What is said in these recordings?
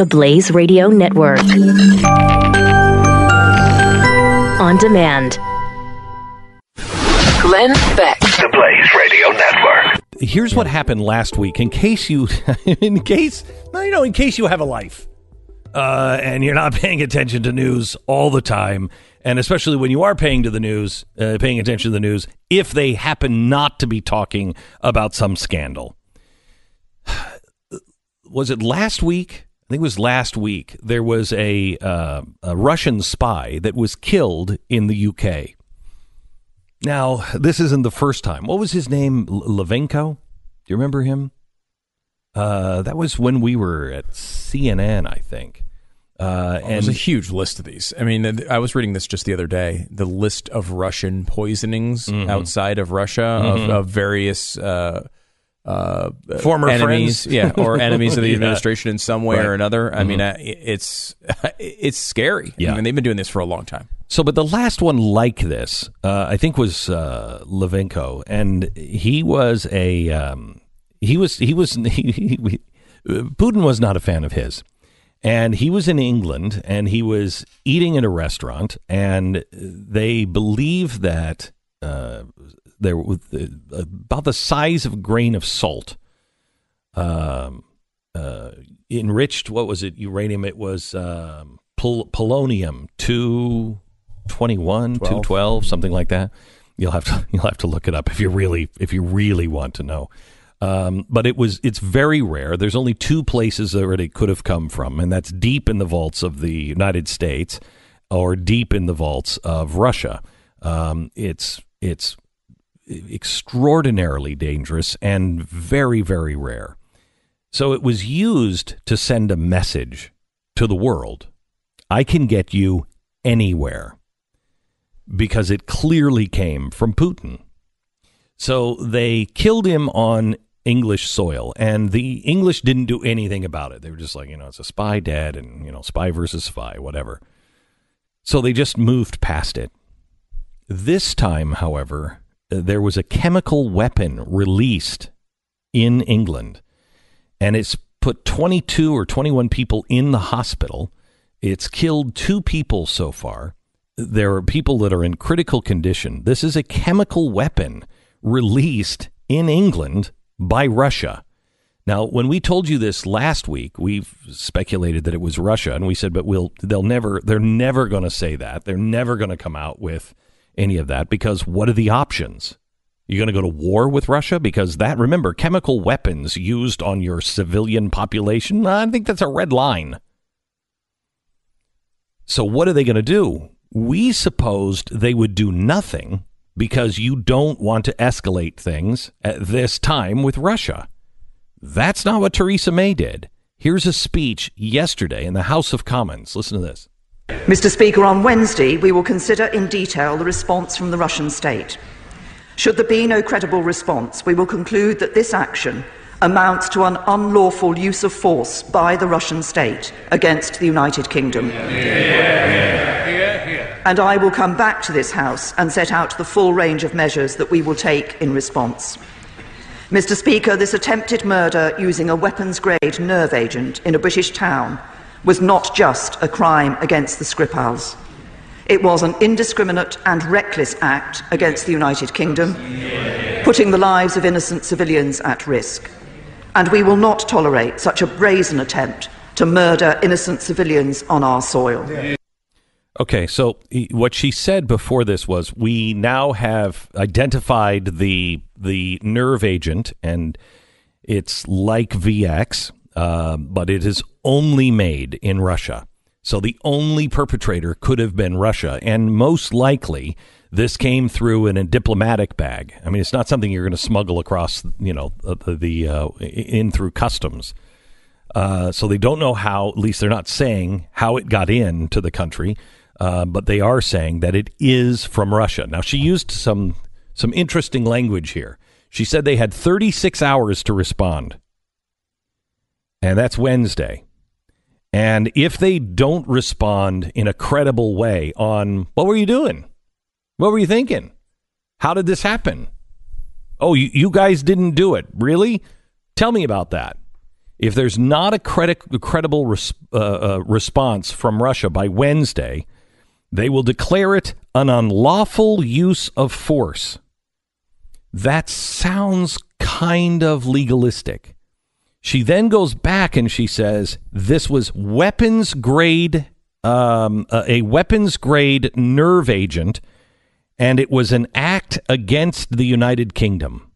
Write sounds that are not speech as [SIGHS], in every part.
the Blaze Radio Network. On demand. Glenn Beck. The Blaze Radio Network. Here's what happened last week. In case you, [LAUGHS] in case, you know, in case you have a life, uh, and you're not [LAUGHS] paying attention to news all the time, and especially when you are paying to the news, uh, paying attention to the news, if they happen not to be talking about some scandal. [SIGHS] Was it last week? I think it was last week. There was a, uh, a Russian spy that was killed in the UK. Now, this isn't the first time. What was his name? L- Levenko? Do you remember him? Uh, that was when we were at CNN, I think. Uh, There's and a huge list of these. I mean, I was reading this just the other day. The list of Russian poisonings Mm-hmm. outside of Russia of, of various uh, uh, Former enemies, friends? [LAUGHS] yeah, or enemies of the [LAUGHS] Yeah. administration in some way Right. Mm-hmm. or another. I mean, uh, it's [LAUGHS] it's scary. Yeah. I mean, they've been doing this for a long time. So, but the last one like this, uh, I think, was uh, Levenko, and he was a um, he was he was he, he, Putin was not a fan of his, and he was in England, and he was eating in a restaurant, and they believe that uh, there was uh, about the size of a grain of salt, um, uh, enriched. What was it? Uranium. It was um, pol- polonium two twenty one, two twelve, something like that. You'll have to [LAUGHS] you'll have to look it up if you really if you really want to know. Um, but it was it's very rare. There's only two places where it could have come from, and that's deep in the vaults of the United States or deep in the vaults of Russia. Um, it's it's extraordinarily dangerous and very very rare. So it was used to send a message to the world. I can get you anywhere because it clearly came from Putin. So they killed him on English soil, and the English didn't do anything about it. They were just like, you know, it's a spy dead, and, you know, spy versus spy, whatever. So they just moved past it. This time, however, there was a chemical weapon released in England, and it's put 22 or 21 people in the hospital. It's killed two people so far. There are people that are in critical condition. This is a chemical weapon released in England by Russia. Now, when we told you this last week, we've speculated that it was Russia, and we said, but we'll they'll never they're never going to say that. They're never going to come out with any of that because what are the options? You're going to go to war with Russia because that remember chemical weapons used on your civilian population. I think that's a red line. So what are they going to do? We supposed they would do nothing because you don't want to escalate things at this time with Russia. That's not what Theresa May did. Here's a speech yesterday in the House of Commons. Listen to this. Mr. Speaker, on Wednesday, we will consider in detail the response from the Russian state. Should there be no credible response, we will conclude that this action amounts to an unlawful use of force by the Russian state against the United Kingdom. And I will come back to this House and set out the full range of measures that we will take in response. Mr. Speaker, this attempted murder using a weapons grade nerve agent in a British town was not just a crime against the Skripals. It was an indiscriminate and reckless act against the United Kingdom, putting the lives of innocent civilians at risk. And we will not tolerate such a brazen attempt to murder innocent civilians on our soil. Okay, so what she said before this was we now have identified the the nerve agent, and it's like VX, uh, but it is only made in Russia. So the only perpetrator could have been Russia, and most likely this came through in a diplomatic bag. I mean, it's not something you're going to smuggle across, you know, the, the uh, in through customs. Uh, so they don't know how. At least they're not saying how it got into the country, uh, but they are saying that it is from Russia. Now she used some some interesting language here. She said they had 36 hours to respond, and that's Wednesday. And if they don't respond in a credible way on what were you doing? What were you thinking? How did this happen? Oh, you, you guys didn't do it. Really? Tell me about that. If there's not a credi- credible res- uh, uh, response from Russia by Wednesday, they will declare it an unlawful use of force. That sounds kind of legalistic. She then goes back and she says this was weapons grade, um, a weapons grade nerve agent, and it was an act against the United Kingdom.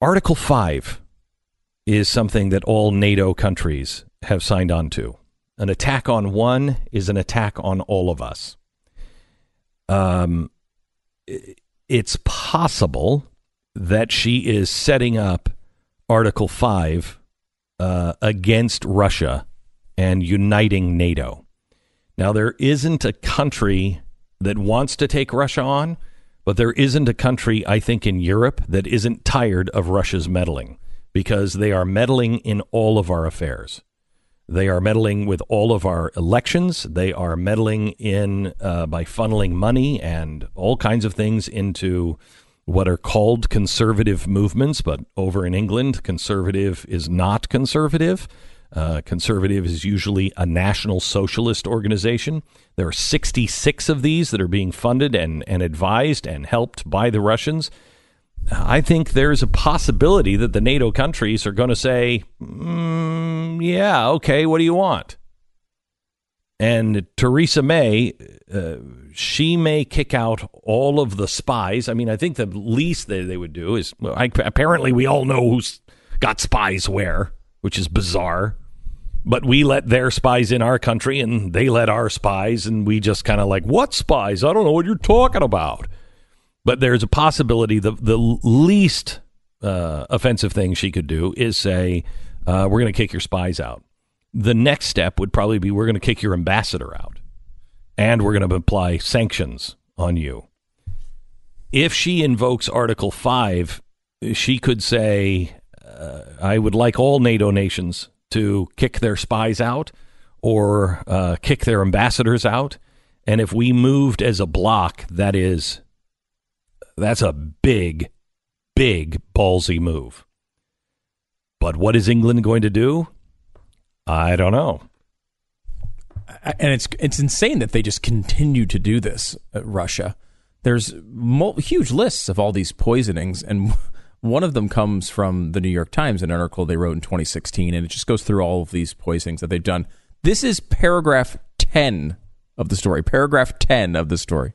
Article 5 is something that all NATO countries have signed on to. An attack on one is an attack on all of us. Um, it's possible that she is setting up Article 5 uh, against Russia and uniting NATO. Now, there isn't a country that wants to take Russia on, but there isn't a country, I think, in Europe that isn't tired of Russia's meddling because they are meddling in all of our affairs. They are meddling with all of our elections. They are meddling in uh, by funneling money and all kinds of things into what are called conservative movements. But over in England, conservative is not conservative. Uh, conservative is usually a national socialist organization. There are 66 of these that are being funded and, and advised and helped by the Russians. I think there's a possibility that the NATO countries are going to say, mm, yeah, okay, what do you want? And Theresa May, uh, she may kick out all of the spies. I mean, I think the least that they would do is well, I, apparently we all know who's got spies where, which is bizarre. But we let their spies in our country and they let our spies, and we just kind of like, what spies? I don't know what you're talking about. But there's a possibility the the least uh, offensive thing she could do is say, uh, "We're going to kick your spies out." The next step would probably be, "We're going to kick your ambassador out, and we're going to apply sanctions on you." If she invokes Article Five, she could say, uh, "I would like all NATO nations to kick their spies out or uh, kick their ambassadors out." And if we moved as a block, that is that's a big, big ballsy move. But what is England going to do? I don't know. And it's it's insane that they just continue to do this. At Russia, there's mul- huge lists of all these poisonings, and [LAUGHS] one of them comes from the New York Times, an article they wrote in 2016, and it just goes through all of these poisonings that they've done. This is paragraph 10 of the story. Paragraph 10 of the story.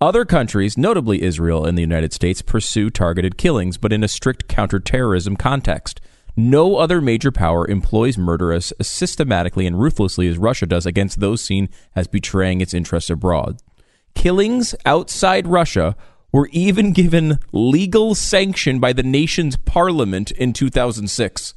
Other countries, notably Israel and the United States, pursue targeted killings, but in a strict counterterrorism context. No other major power employs murder as systematically and ruthlessly as Russia does against those seen as betraying its interests abroad. Killings outside Russia were even given legal sanction by the nation's parliament in 2006.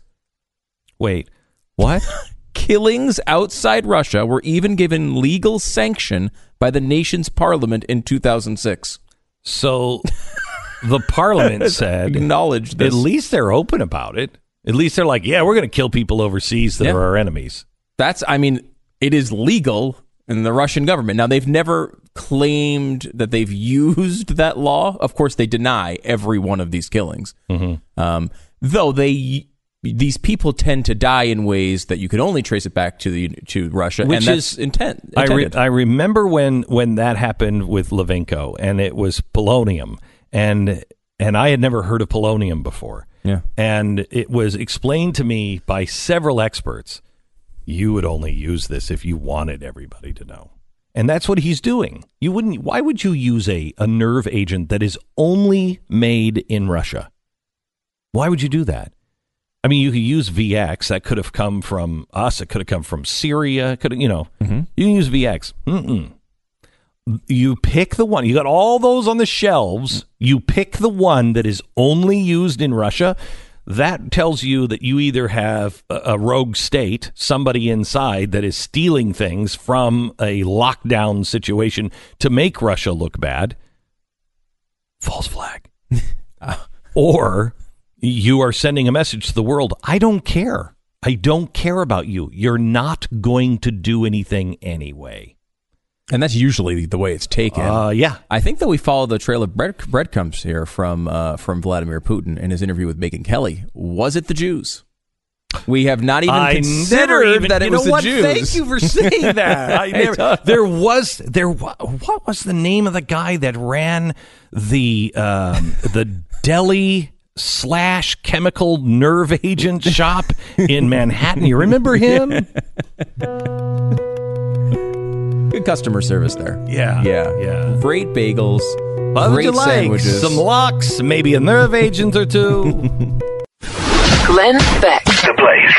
Wait, what? [LAUGHS] Killings outside Russia were even given legal sanction by the nation's parliament in 2006. so the parliament [LAUGHS] said, Acknowledge at least they're open about it. At least they're like, yeah, we're going to kill people overseas that Yeah. are our enemies. That's, I mean, it is legal in the Russian government. Now, they've never claimed that they've [LAUGHS] used that law. Of course, they deny every one of these killings. Mm-hmm. Um, though they, these people tend to die in ways that you can only trace it back to the to Russia, Which is- intent. I, re- I remember when when that happened with Levenko, and it was polonium, and and I had never heard of polonium before. Yeah. and it was explained to me by several experts. You would only use this if you wanted everybody to know, and that's what he's doing. You wouldn't. Why would you use a a nerve agent that is only made in Russia? Why would you do that? I mean, you could use VX. That could have come from us. It could have come from Syria. Could have, you know, mm-hmm. you can use VX. Mm-mm. You pick the one. You got all those on the shelves. You pick the one that is only used in Russia. That tells you that you either have a, a rogue state, somebody inside that is stealing things from a lockdown situation to make Russia look bad. False flag [LAUGHS] ah. or you are sending a message to the world I don't care. I don't care about you. You're not going to do anything anyway. And that's usually the way it's taken. Uh, yeah. I think that we follow the trail of bread, breadcrumbs here from uh, from Vladimir Putin in his interview with Megyn Kelly. Was it the Jews? We have not even I considered even, that it you was know the what? Jews. Thank you for saying [LAUGHS] that. I never, there was there. What was the name of the guy that ran the um, the deli slash chemical nerve agent shop in Manhattan? You remember him? [LAUGHS] Good customer service there. Yeah, yeah, yeah. Great bagels. What would great you like? sandwiches. Some lox, maybe a nerve agent or two. [LAUGHS] Glenn Beck. The Blaze